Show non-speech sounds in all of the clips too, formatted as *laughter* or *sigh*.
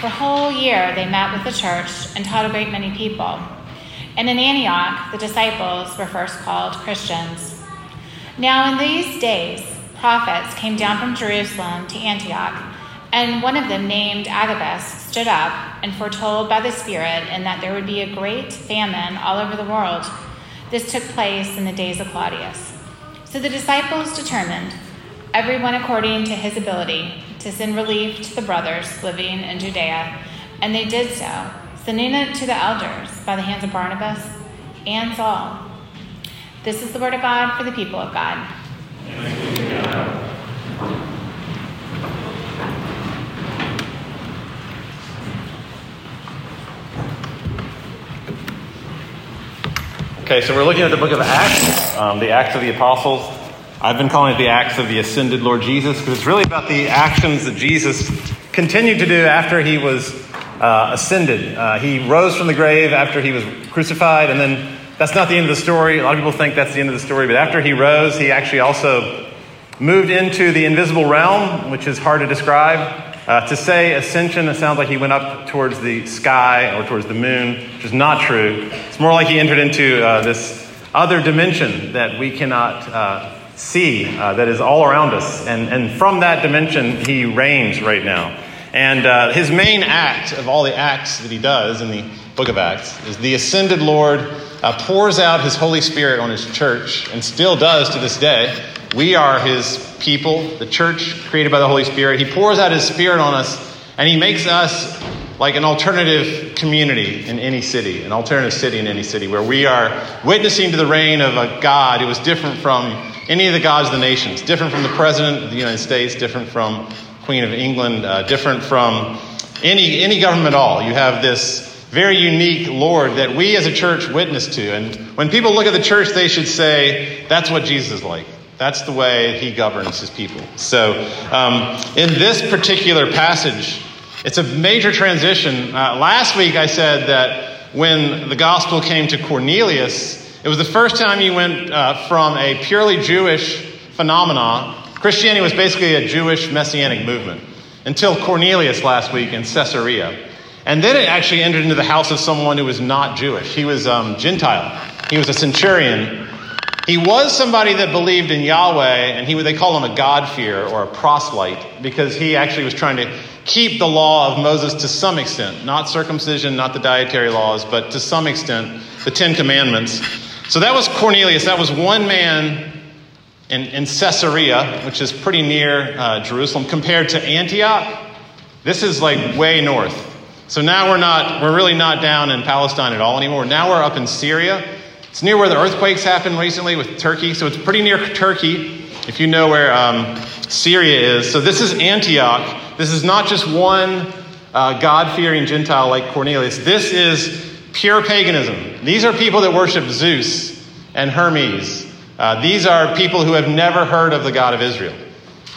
For a whole year they met with the church and taught a great many people. And in Antioch, the disciples were first called Christians. Now, in these days, prophets came down from Jerusalem to Antioch, and one of them, named Agabus, stood up and foretold by the Spirit in that there would be a great famine all over the world. This took place in the days of Claudius. So the disciples determined, everyone according to his ability, to send relief to the brothers living in Judea, and they did so, sending it to the elders by the hands of Barnabas and Saul. This is the word of God for the people of God. Okay, so we're looking at the book of Acts, um, the Acts of the Apostles. I've been calling it the Acts of the Ascended Lord Jesus because it's really about the actions that Jesus continued to do after he was uh, ascended. Uh, he rose from the grave after he was crucified, and then that's not the end of the story. A lot of people think that's the end of the story, but after he rose, he actually also moved into the invisible realm, which is hard to describe. Uh, to say ascension, it sounds like he went up towards the sky or towards the moon, which is not true. It's more like he entered into uh, this other dimension that we cannot uh, see, uh, that is all around us. And, and from that dimension, he reigns right now. And uh, his main act of all the acts that he does in the book of Acts is the ascended Lord uh, pours out his Holy Spirit on his church and still does to this day. We are his people, the church created by the Holy Spirit. He pours out his Spirit on us, and he makes us like an alternative community in any city, an alternative city in any city, where we are witnessing to the reign of a God who is different from any of the gods of the nations, different from the President of the United States, different from Queen of England, uh, different from any, any government at all. You have this very unique Lord that we as a church witness to. And when people look at the church, they should say, that's what Jesus is like. That's the way he governs his people. So, um, in this particular passage, it's a major transition. Uh, last week, I said that when the gospel came to Cornelius, it was the first time he went uh, from a purely Jewish phenomenon. Christianity was basically a Jewish messianic movement until Cornelius last week in Caesarea. And then it actually entered into the house of someone who was not Jewish. He was um, Gentile. He was a centurion. He was somebody that believed in Yahweh, and he, they call him a God-fearer or a proselyte because he actually was trying to keep the law of Moses to some extent. Not circumcision, not the dietary laws, but to some extent, the Ten Commandments. So that was Cornelius. That was one man in, in Caesarea, which is pretty near uh, Jerusalem, compared to Antioch. This is like way north. So now we're not, we're really not down in Palestine at all anymore. Now we're up in Syria. It's near where the earthquakes happened recently with Turkey. So it's pretty near Turkey, if you know where um, Syria is. So this is Antioch. This is not just one uh, God fearing Gentile like Cornelius. This is pure paganism. These are people that worship Zeus and Hermes. Uh, these are people who have never heard of the God of Israel.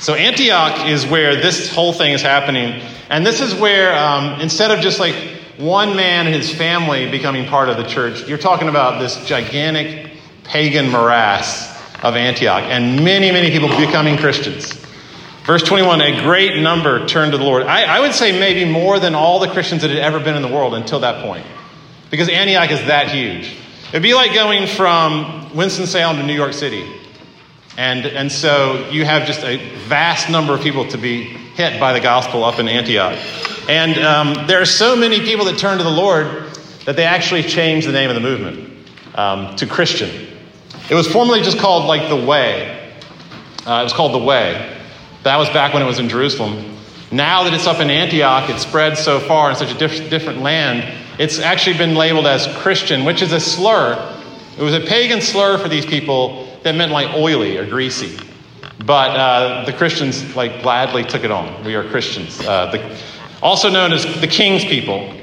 So Antioch is where this whole thing is happening. And this is where, um, instead of just like one man and his family becoming part of the church, you're talking about this gigantic pagan morass of Antioch and many, many people becoming Christians. Verse 21 a great number turned to the Lord. I, I would say maybe more than all the Christians that had ever been in the world until that point. Because Antioch is that huge. It'd be like going from Winston-Salem to New York City. And, and so you have just a vast number of people to be hit by the gospel up in Antioch. And um, there are so many people that turn to the Lord that they actually changed the name of the movement um, to Christian. It was formerly just called like the Way. Uh, it was called the Way. That was back when it was in Jerusalem. Now that it's up in Antioch, it spread so far in such a diff- different land, it's actually been labeled as Christian, which is a slur. It was a pagan slur for these people that meant like oily or greasy. But uh, the Christians like gladly took it on. We are Christians, uh, the, also known as the King's people.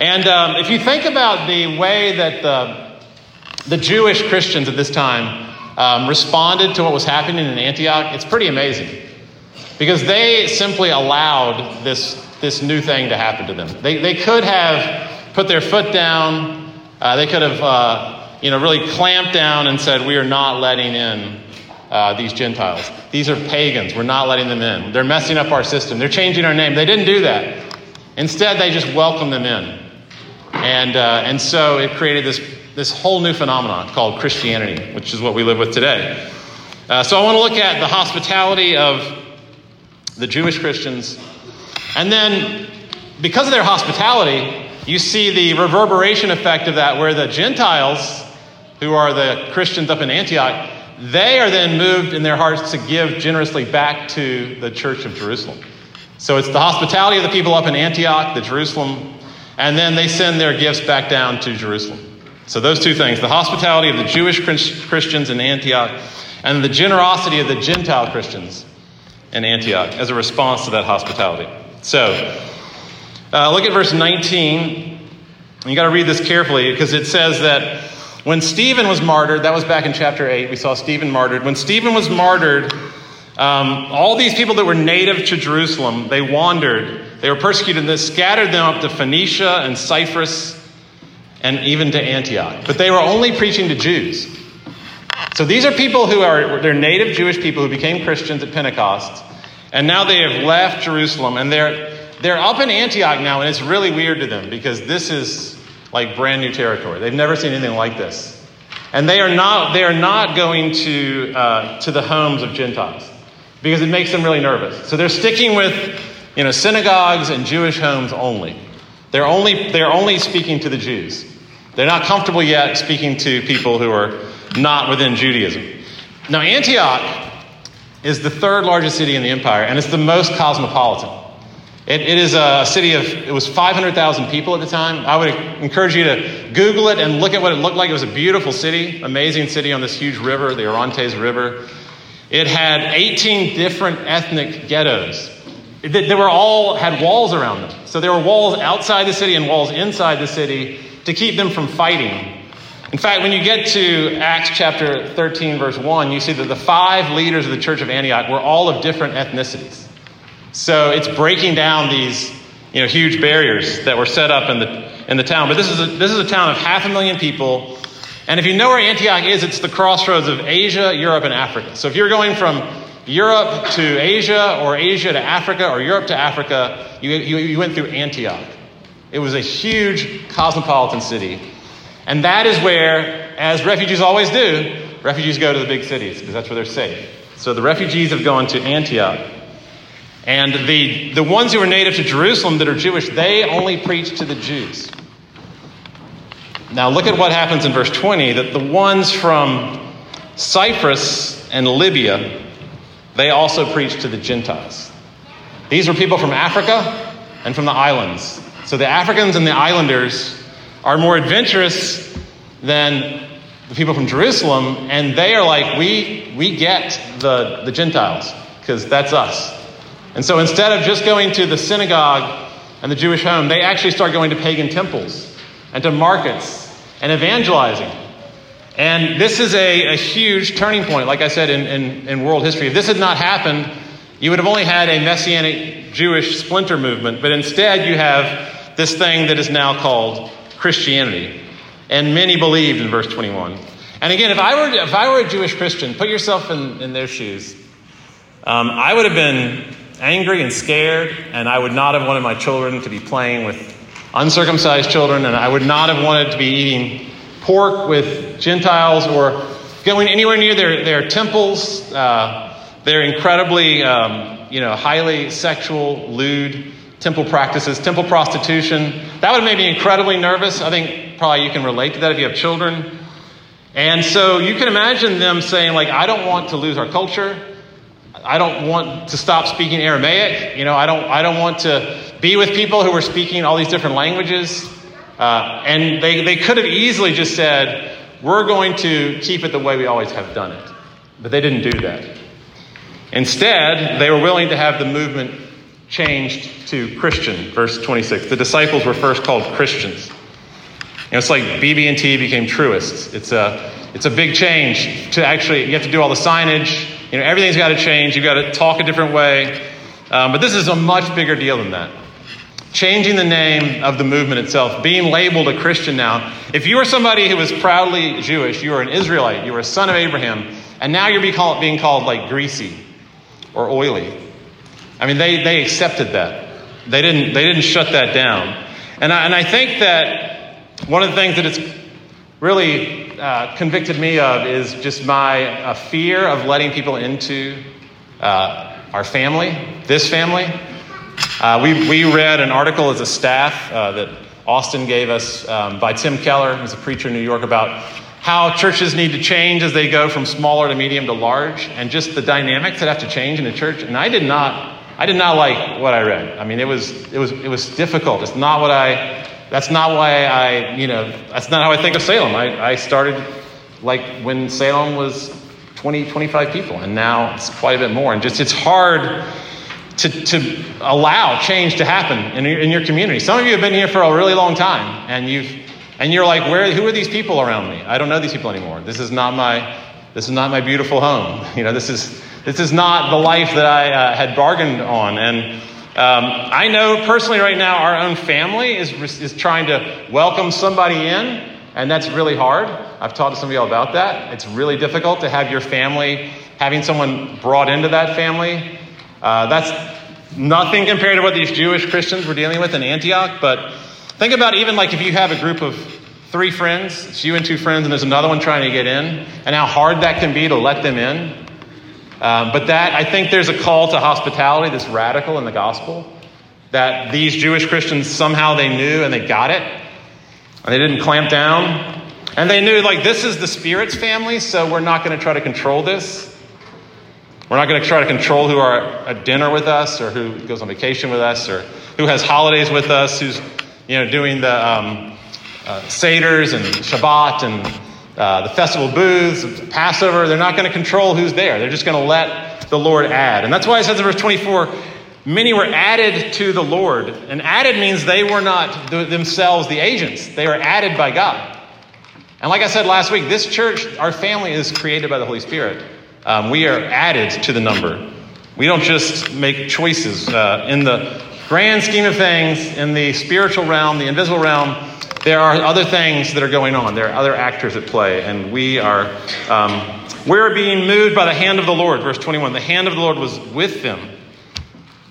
And um, if you think about the way that the, the Jewish Christians at this time um, responded to what was happening in Antioch, it's pretty amazing. Because they simply allowed this, this new thing to happen to them. They, they could have put their foot down, uh, they could have uh, you know, really clamped down and said, We are not letting in uh, these Gentiles. These are pagans. We're not letting them in. They're messing up our system. They're changing our name. They didn't do that. Instead, they just welcomed them in. And, uh, and so it created this, this whole new phenomenon called Christianity, which is what we live with today. Uh, so I want to look at the hospitality of the Jewish Christians. And then, because of their hospitality, you see the reverberation effect of that, where the Gentiles, who are the Christians up in Antioch, they are then moved in their hearts to give generously back to the church of Jerusalem. So it's the hospitality of the people up in Antioch, the Jerusalem, and then they send their gifts back down to Jerusalem. So those two things the hospitality of the Jewish Christians in Antioch, and the generosity of the Gentile Christians in Antioch as a response to that hospitality. So, uh, look at verse 19. You got to read this carefully because it says that when Stephen was martyred, that was back in chapter 8, we saw Stephen martyred. When Stephen was martyred, um, all these people that were native to Jerusalem, they wandered. They were persecuted and they scattered them up to Phoenicia and Cyprus and even to Antioch. But they were only preaching to Jews. So these are people who are, they're native Jewish people who became Christians at Pentecost, and now they have left Jerusalem, and they're, they're up in Antioch now, and it's really weird to them because this is like brand new territory. They've never seen anything like this. And they are not, they are not going to, uh, to the homes of Gentiles because it makes them really nervous. So they're sticking with you know, synagogues and Jewish homes only. They're only, they're only speaking to the Jews. They're not comfortable yet speaking to people who are not within Judaism. Now, Antioch is the third largest city in the empire, and it's the most cosmopolitan. It, it is a city of, it was 500,000 people at the time. I would encourage you to Google it and look at what it looked like. It was a beautiful city, amazing city on this huge river, the Orontes River. It had 18 different ethnic ghettos. They were all had walls around them. So there were walls outside the city and walls inside the city to keep them from fighting in fact, when you get to Acts chapter 13, verse 1, you see that the five leaders of the church of Antioch were all of different ethnicities. So it's breaking down these you know, huge barriers that were set up in the, in the town. But this is, a, this is a town of half a million people. And if you know where Antioch is, it's the crossroads of Asia, Europe, and Africa. So if you're going from Europe to Asia, or Asia to Africa, or Europe to Africa, you, you, you went through Antioch. It was a huge cosmopolitan city. And that is where, as refugees always do, refugees go to the big cities because that's where they're safe. So the refugees have gone to Antioch. And the, the ones who are native to Jerusalem that are Jewish, they only preach to the Jews. Now, look at what happens in verse 20 that the ones from Cyprus and Libya, they also preach to the Gentiles. These were people from Africa and from the islands. So the Africans and the islanders are more adventurous than the people from Jerusalem, and they are like, we, we get the, the Gentiles, because that's us. And so instead of just going to the synagogue and the Jewish home, they actually start going to pagan temples and to markets and evangelizing. And this is a, a huge turning point, like I said, in, in, in world history. If this had not happened, you would have only had a messianic Jewish splinter movement, but instead you have this thing that is now called Christianity. And many believed in verse 21. And again, if I were, if I were a Jewish Christian, put yourself in, in their shoes. Um, I would have been angry and scared, and I would not have wanted my children to be playing with uncircumcised children, and I would not have wanted to be eating pork with Gentiles or going anywhere near their, their temples. Uh, they're incredibly, um, you know, highly sexual, lewd temple practices, temple prostitution. That would have made me incredibly nervous. I think probably you can relate to that if you have children. And so you can imagine them saying, like, I don't want to lose our culture. I don't want to stop speaking Aramaic. You know, I don't, I don't want to be with people who are speaking all these different languages. Uh, and they, they could have easily just said, we're going to keep it the way we always have done it. But they didn't do that. Instead, they were willing to have the movement changed to Christian, verse 26. The disciples were first called Christians. You know, it's like BB&T became truists. It's a, it's a big change to actually, you have to do all the signage. You know, everything's got to change. You've got to talk a different way. Um, but this is a much bigger deal than that. Changing the name of the movement itself, being labeled a Christian now. If you were somebody who was proudly Jewish, you were an Israelite, you were a son of Abraham, and now you're being called, being called like greasy or oily. I mean, they, they accepted that. They didn't, they didn't shut that down. And I, and I think that one of the things that it's really uh, convicted me of is just my uh, fear of letting people into uh, our family, this family. Uh, we, we read an article as a staff uh, that Austin gave us um, by Tim Keller, who's a preacher in New York, about how churches need to change as they go from smaller to medium to large, and just the dynamics that have to change in a church. And I did not, I did not like what I read. I mean, it was, it was, it was difficult. It's not what I, that's not why I, you know, that's not how I think of Salem. I, I started like when Salem was 20, 25 people, and now it's quite a bit more. And just, it's hard to, to allow change to happen in your, in your community. Some of you have been here for a really long time, and you've and you're like, where, who are these people around me? I don't know these people anymore. This is not my, this is not my beautiful home. *laughs* You know, this is, this is not the life that I uh, had bargained on. And um, I know personally right now our own family is, is trying to welcome somebody in, and that's really hard. I've talked to some of y'all about that. It's really difficult to have your family, having someone brought into that family. Uh, that's nothing compared to what these Jewish Christians were dealing with in Antioch, but Think about even like if you have a group of three friends, it's you and two friends, and there's another one trying to get in, and how hard that can be to let them in. Um, but that, I think there's a call to hospitality that's radical in the gospel. That these Jewish Christians somehow they knew and they got it, and they didn't clamp down. And they knew, like, this is the Spirit's family, so we're not going to try to control this. We're not going to try to control who are at dinner with us, or who goes on vacation with us, or who has holidays with us, who's you know, doing the um, uh, Seder's and Shabbat and uh, the festival booths, Passover. They're not going to control who's there. They're just going to let the Lord add. And that's why it says in verse 24, many were added to the Lord. And added means they were not themselves the agents, they were added by God. And like I said last week, this church, our family is created by the Holy Spirit. Um, we are added to the number. We don't just make choices. Uh, in the grand scheme of things, in the spiritual realm, the invisible realm, there are other things that are going on. There are other actors at play, and we are um, we're being moved by the hand of the Lord. Verse 21. The hand of the Lord was with them.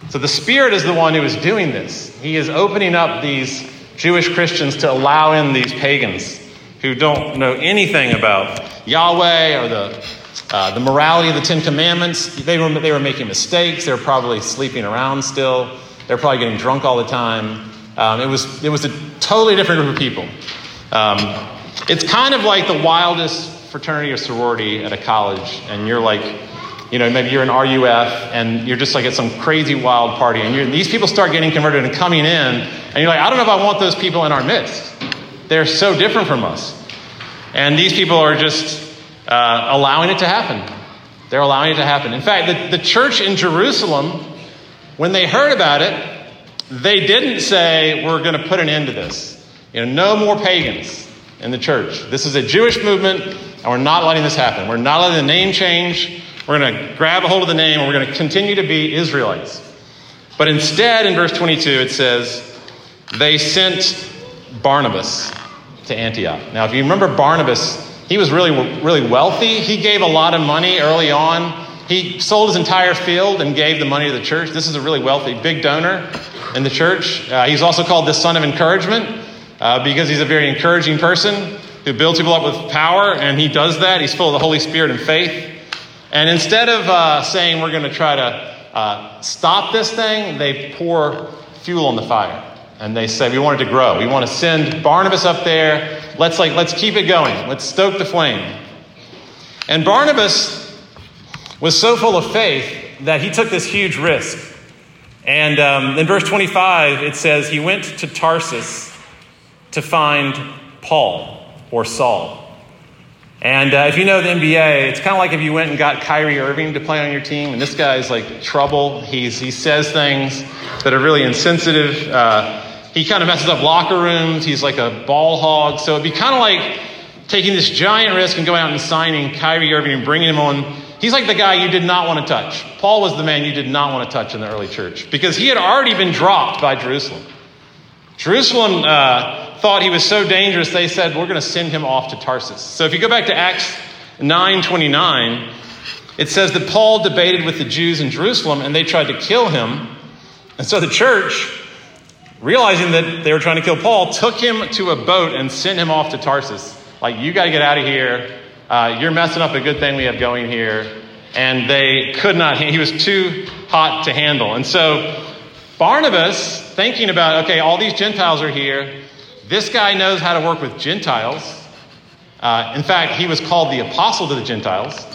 So the Spirit is the one who is doing this. He is opening up these Jewish Christians to allow in these pagans who don't know anything about Yahweh or the uh, the morality of the Ten Commandments. They were, they were making mistakes. They were probably sleeping around still. They're probably getting drunk all the time. Um, it, was, it was a totally different group of people. Um, it's kind of like the wildest fraternity or sorority at a college, and you're like, you know, maybe you're an RUF and you're just like at some crazy wild party, and these people start getting converted and coming in, and you're like, I don't know if I want those people in our midst. They're so different from us. And these people are just uh, allowing it to happen. They're allowing it to happen. In fact, the, the church in Jerusalem, when they heard about it, they didn't say, We're going to put an end to this. You know, no more pagans in the church. This is a Jewish movement, and we're not letting this happen. We're not letting the name change. We're going to grab a hold of the name, and we're going to continue to be Israelites. But instead, in verse 22, it says, They sent Barnabas to Antioch. Now, if you remember Barnabas, he was really, really wealthy. He gave a lot of money early on. He sold his entire field and gave the money to the church. This is a really wealthy, big donor in the church. Uh, he's also called the son of encouragement uh, because he's a very encouraging person who builds people up with power, and he does that. He's full of the Holy Spirit and faith. And instead of uh, saying we're going to try to uh, stop this thing, they pour fuel on the fire and they say we want it to grow. We want to send Barnabas up there. Let's like let's keep it going. Let's stoke the flame. And Barnabas was so full of faith that he took this huge risk. And um, in verse 25, it says he went to Tarsus to find Paul or Saul. And uh, if you know the NBA, it's kind of like if you went and got Kyrie Irving to play on your team, and this guy's like trouble. He's, he says things that are really insensitive. Uh, he kind of messes up locker rooms. He's like a ball hog. So it'd be kind of like taking this giant risk and going out and signing Kyrie Irving and bringing him on. He's like the guy you did not want to touch. Paul was the man you did not want to touch in the early church because he had already been dropped by Jerusalem. Jerusalem uh, thought he was so dangerous, they said, We're going to send him off to Tarsus. So if you go back to Acts 9 29, it says that Paul debated with the Jews in Jerusalem and they tried to kill him. And so the church realizing that they were trying to kill Paul, took him to a boat and sent him off to Tarsus. Like, you got to get out of here. Uh, you're messing up a good thing we have going here. And they could not, *laughs* he was too hot to handle. And so Barnabas, thinking about, okay, all these Gentiles are here. This guy knows how to work with Gentiles. Uh, in fact, he was called the apostle to the Gentiles.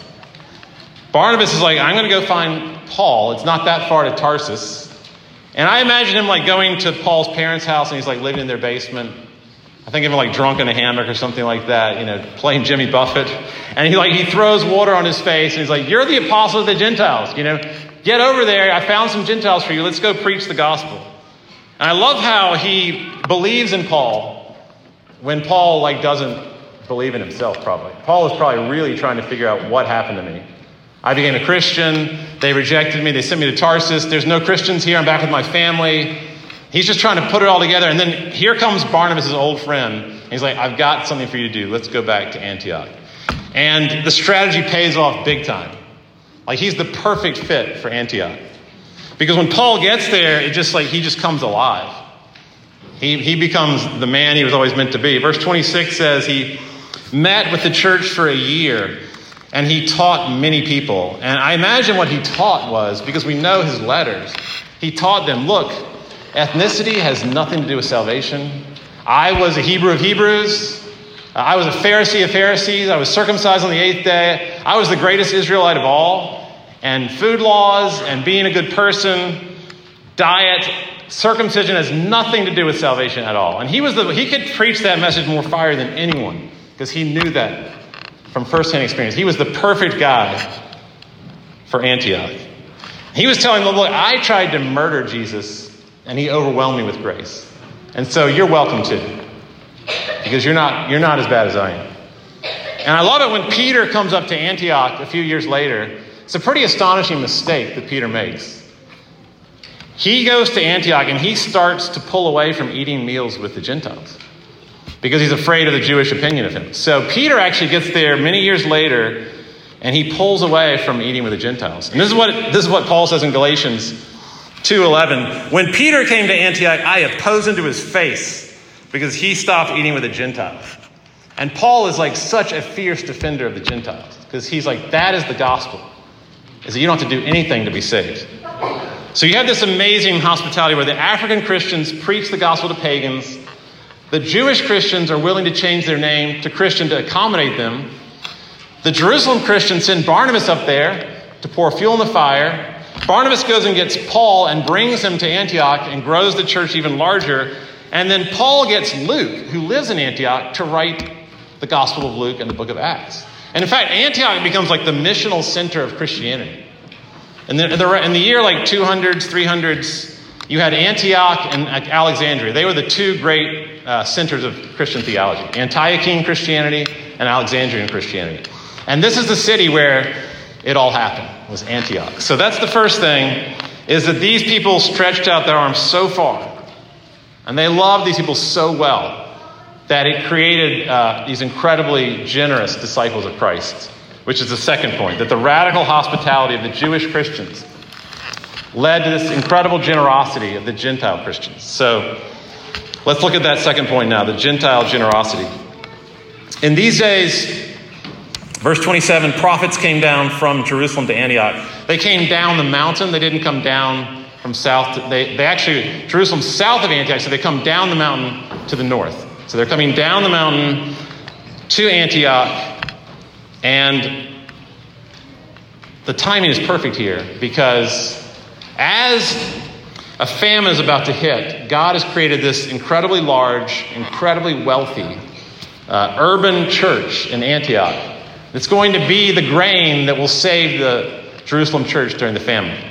Barnabas is like, I'm going to go find Paul. It's not that far to Tarsus. And I imagine him like going to Paul's parents' house and he's like living in their basement. I think of him like drunk in a hammock or something like that, you know, playing Jimmy Buffett. And he like he throws water on his face and he's like, You're the apostle of the Gentiles, you know. Get over there. I found some Gentiles for you. Let's go preach the gospel. And I love how he believes in Paul when Paul like doesn't believe in himself, probably. Paul is probably really trying to figure out what happened to me. I became a Christian. They rejected me. They sent me to Tarsus. There's no Christians here. I'm back with my family. He's just trying to put it all together. And then here comes Barnabas, his old friend. He's like, I've got something for you to do. Let's go back to Antioch. And the strategy pays off big time. Like, he's the perfect fit for Antioch. Because when Paul gets there, it just like he just comes alive. He, he becomes the man he was always meant to be. Verse 26 says he met with the church for a year and he taught many people. And I imagine what he taught was because we know his letters, he taught them look, ethnicity has nothing to do with salvation. I was a Hebrew of Hebrews. I was a Pharisee of Pharisees. I was circumcised on the eighth day. I was the greatest Israelite of all. And food laws and being a good person, diet, circumcision has nothing to do with salvation at all. And he was the, he could preach that message more fire than anyone because he knew that from firsthand experience. He was the perfect guy for Antioch. He was telling them, Look, I tried to murder Jesus, and he overwhelmed me with grace. And so you're welcome too, because you're not, you're not as bad as I am. And I love it when Peter comes up to Antioch a few years later. It's a pretty astonishing mistake that Peter makes. He goes to Antioch and he starts to pull away from eating meals with the Gentiles because he's afraid of the Jewish opinion of him. So Peter actually gets there many years later and he pulls away from eating with the Gentiles. And this is what, this is what Paul says in Galatians 2.11. When Peter came to Antioch, I opposed him to his face because he stopped eating with the Gentiles. And Paul is like such a fierce defender of the Gentiles because he's like, that is the gospel, is that you don't have to do anything to be saved. So you have this amazing hospitality where the African Christians preach the gospel to pagans. The Jewish Christians are willing to change their name to Christian to accommodate them. The Jerusalem Christians send Barnabas up there to pour fuel in the fire. Barnabas goes and gets Paul and brings him to Antioch and grows the church even larger. And then Paul gets Luke, who lives in Antioch, to write the Gospel of Luke and the book of Acts. And in fact, Antioch becomes like the missional center of Christianity. And in in the year like 200s, 300s, you had Antioch and Alexandria. They were the two great uh, centers of Christian theology Antiochene Christianity and Alexandrian Christianity. And this is the city where it all happened, was Antioch. So that's the first thing, is that these people stretched out their arms so far, and they loved these people so well, that it created uh, these incredibly generous disciples of Christ, which is the second point that the radical hospitality of the Jewish Christians led to this incredible generosity of the Gentile Christians. So let's look at that second point now the Gentile generosity. In these days, Verse 27 prophets came down from Jerusalem to Antioch. They came down the mountain, they didn't come down from south. To, they, they actually, Jerusalem south of Antioch, so they come down the mountain to the north. So they're coming down the mountain to Antioch, and the timing is perfect here because as a famine is about to hit, God has created this incredibly large, incredibly wealthy uh, urban church in Antioch. It's going to be the grain that will save the Jerusalem church during the famine.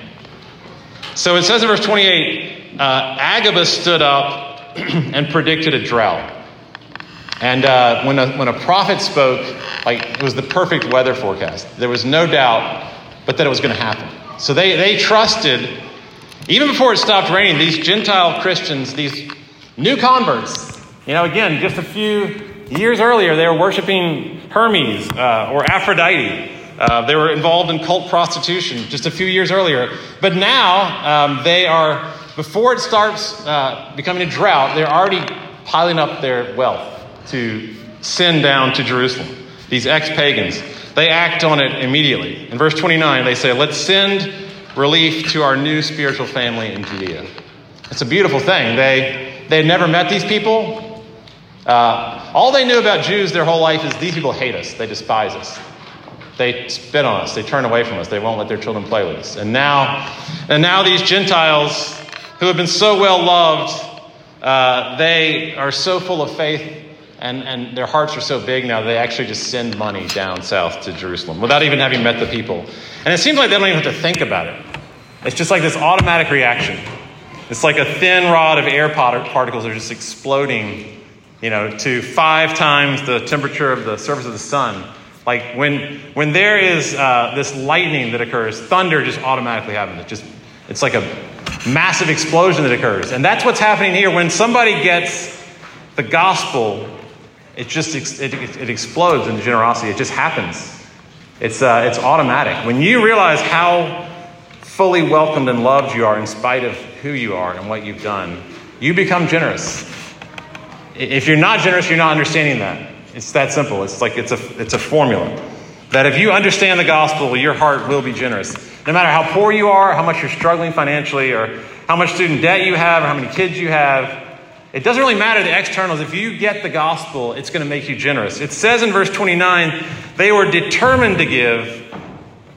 So it says in verse 28 uh, Agabus stood up *clears throat* and predicted a drought. And uh, when, a, when a prophet spoke, like it was the perfect weather forecast. There was no doubt but that it was going to happen. So they, they trusted, even before it stopped raining, these Gentile Christians, these new converts, you know, again, just a few years earlier, they were worshiping Hermes uh, or Aphrodite. Uh, they were involved in cult prostitution just a few years earlier. But now um, they are, before it starts uh, becoming a drought, they're already piling up their wealth to send down to Jerusalem. These ex pagans, they act on it immediately. In verse 29, they say, Let's send relief to our new spiritual family in Judea. It's a beautiful thing. They, they had never met these people. Uh, all they knew about Jews their whole life is these people hate us, they despise us. They spit on us, they turn away from us, they won't let their children play with us. And now, and now these Gentiles who have been so well loved, uh, they are so full of faith and, and their hearts are so big now they actually just send money down south to Jerusalem without even having met the people. And it seems like they don't even have to think about it. It's just like this automatic reaction. It's like a thin rod of air particles are just exploding, you know, to five times the temperature of the surface of the sun. Like when when there is uh, this lightning that occurs, thunder just automatically happens. It just it's like a massive explosion that occurs, and that's what's happening here. When somebody gets the gospel it just it, it explodes in generosity. It just happens. It's, uh, it's automatic. When you realize how fully welcomed and loved you are in spite of who you are and what you've done, you become generous. If you're not generous, you're not understanding that. It's that simple. It's like it's a, it's a formula. That if you understand the gospel, your heart will be generous. No matter how poor you are, how much you're struggling financially, or how much student debt you have, or how many kids you have, it doesn't really matter the externals. If you get the gospel, it's going to make you generous. It says in verse 29 they were determined to give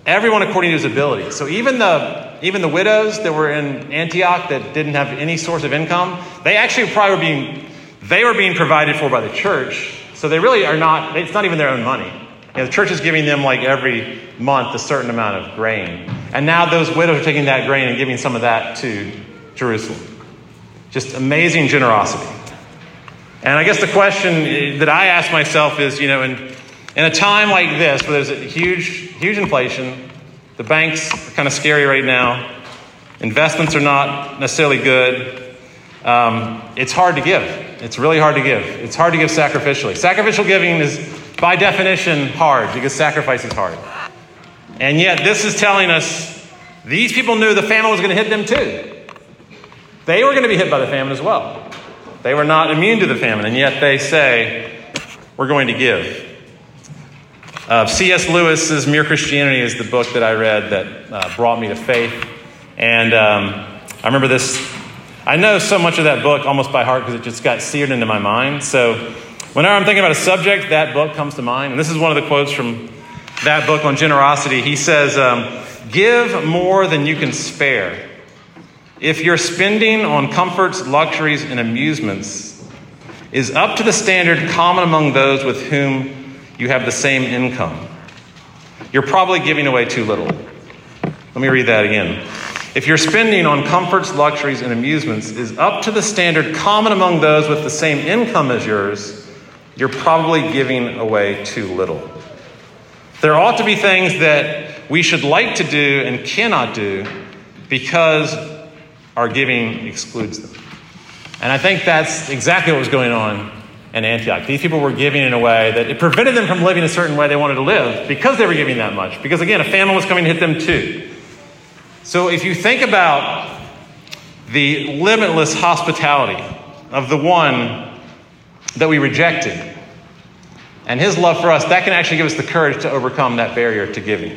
everyone according to his ability. So even the, even the widows that were in Antioch that didn't have any source of income, they actually probably were being, they were being provided for by the church. So they really are not, it's not even their own money. You know, the church is giving them like every month a certain amount of grain. And now those widows are taking that grain and giving some of that to Jerusalem. Just amazing generosity. And I guess the question that I ask myself is, you know, in, in a time like this where there's a huge, huge inflation, the banks are kind of scary right now, investments are not necessarily good, um, it's hard to give. It's really hard to give. It's hard to give sacrificially. Sacrificial giving is, by definition, hard because sacrifice is hard. And yet, this is telling us these people knew the famine was going to hit them too. They were going to be hit by the famine as well. They were not immune to the famine, and yet they say, we're going to give. Uh, C.S. Lewis's Mere Christianity is the book that I read that uh, brought me to faith. And um, I remember this, I know so much of that book almost by heart because it just got seared into my mind. So whenever I'm thinking about a subject, that book comes to mind. And this is one of the quotes from that book on generosity. He says, um, Give more than you can spare. If your spending on comforts, luxuries, and amusements is up to the standard common among those with whom you have the same income, you're probably giving away too little. Let me read that again. If your spending on comforts, luxuries, and amusements is up to the standard common among those with the same income as yours, you're probably giving away too little. There ought to be things that we should like to do and cannot do because our giving excludes them. And I think that's exactly what was going on in Antioch. These people were giving in a way that it prevented them from living a certain way they wanted to live because they were giving that much. Because again, a famine was coming to hit them too. So if you think about the limitless hospitality of the one that we rejected and his love for us, that can actually give us the courage to overcome that barrier to giving.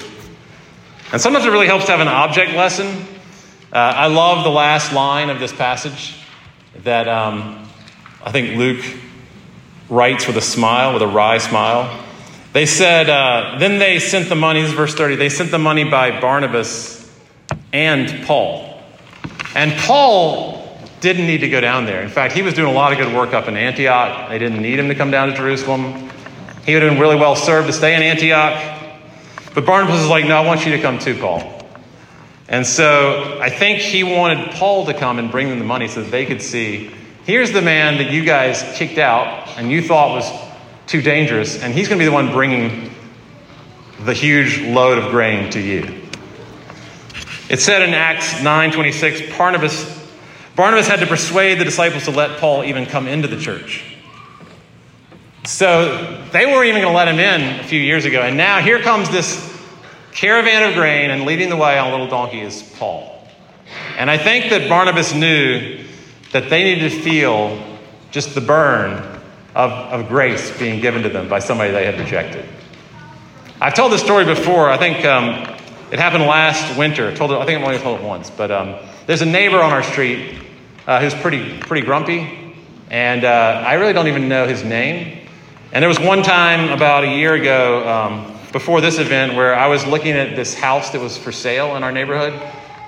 And sometimes it really helps to have an object lesson uh, I love the last line of this passage that um, I think Luke writes with a smile, with a wry smile. They said, uh, then they sent the money, verse 30, they sent the money by Barnabas and Paul. And Paul didn't need to go down there. In fact, he was doing a lot of good work up in Antioch. They didn't need him to come down to Jerusalem. He would have been really well served to stay in Antioch. But Barnabas is like, no, I want you to come too, Paul. And so I think he wanted Paul to come and bring them the money so that they could see here's the man that you guys kicked out and you thought was too dangerous, and he's going to be the one bringing the huge load of grain to you. It said in Acts 9:26, Barnabas, Barnabas had to persuade the disciples to let Paul even come into the church. So they weren't even going to let him in a few years ago, and now here comes this caravan of grain, and leading the way on a little donkey is Paul. And I think that Barnabas knew that they needed to feel just the burn of, of grace being given to them by somebody they had rejected. I've told this story before. I think um, it happened last winter. I, told it, I think I've only told it once. But um, there's a neighbor on our street uh, who's pretty, pretty grumpy. And uh, I really don't even know his name. And there was one time about a year ago, um, before this event where I was looking at this house that was for sale in our neighborhood.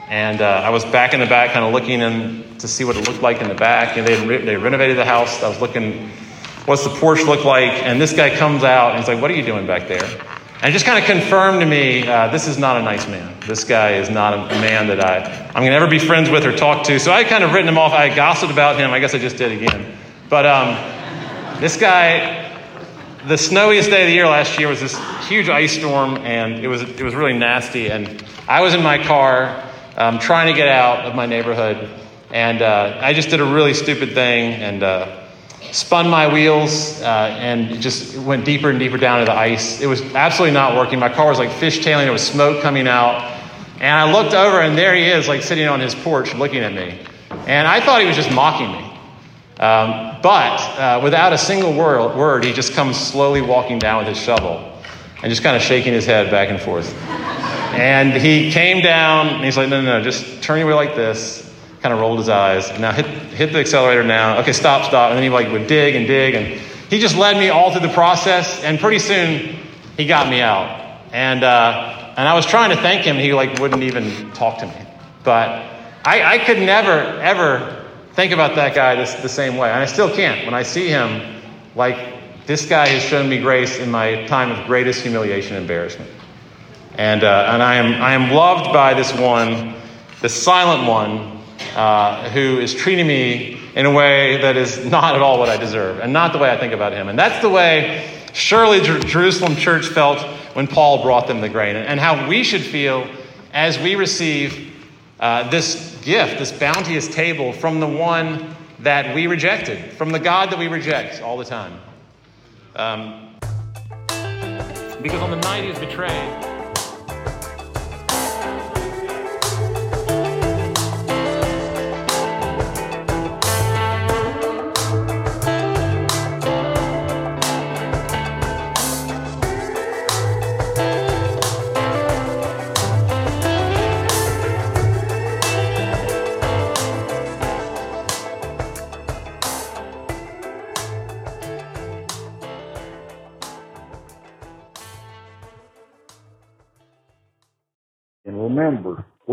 And uh, I was back in the back, kind of looking in to see what it looked like in the back. And they re- they renovated the house. I was looking, what's the porch look like? And this guy comes out and he's like, "What are you doing back there?" And just kind of confirmed to me, uh, this is not a nice man. This guy is not a, man that I I'm gonna ever be friends with or talk to. So I kind of written him off. I gossiped about him. I guess I just did again. But um, this guy the snowiest day of the year last year was this huge ice storm, and it was, it was really nasty. And I was in my car um, trying to get out of my neighborhood, and uh, I just did a really stupid thing and uh, spun my wheels uh, and just went deeper and deeper down into the ice. It was absolutely not working. My car was like fishtailing, there was smoke coming out. And I looked over, and there he is, like sitting on his porch looking at me. And I thought he was just mocking me. Um, but uh, without a single word, word, he just comes slowly walking down with his shovel and just kind of shaking his head back and forth. And he came down and he's like, no, no, no, just turn your wheel like this. Kind of rolled his eyes. Now hit, hit the accelerator now. Okay, stop, stop. And then he like would dig and dig. And he just led me all through the process. And pretty soon he got me out. And, uh, and I was trying to thank him. He like wouldn't even talk to me. But I, I could never, ever think about that guy this, the same way. And I still can't. When I see him, like, this guy has shown me grace in my time of greatest humiliation and embarrassment. And, uh, and I, am, I am loved by this one, the silent one, uh, who is treating me in a way that is not at all what I deserve and not the way I think about him. And that's the way surely Jer- Jerusalem church felt when Paul brought them the grain, and how we should feel as we receive uh, this gift, this bounteous table from the one that we rejected, from the God that we reject all the time. Um, because on the night he was betrayed,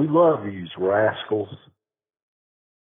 we love these rascals.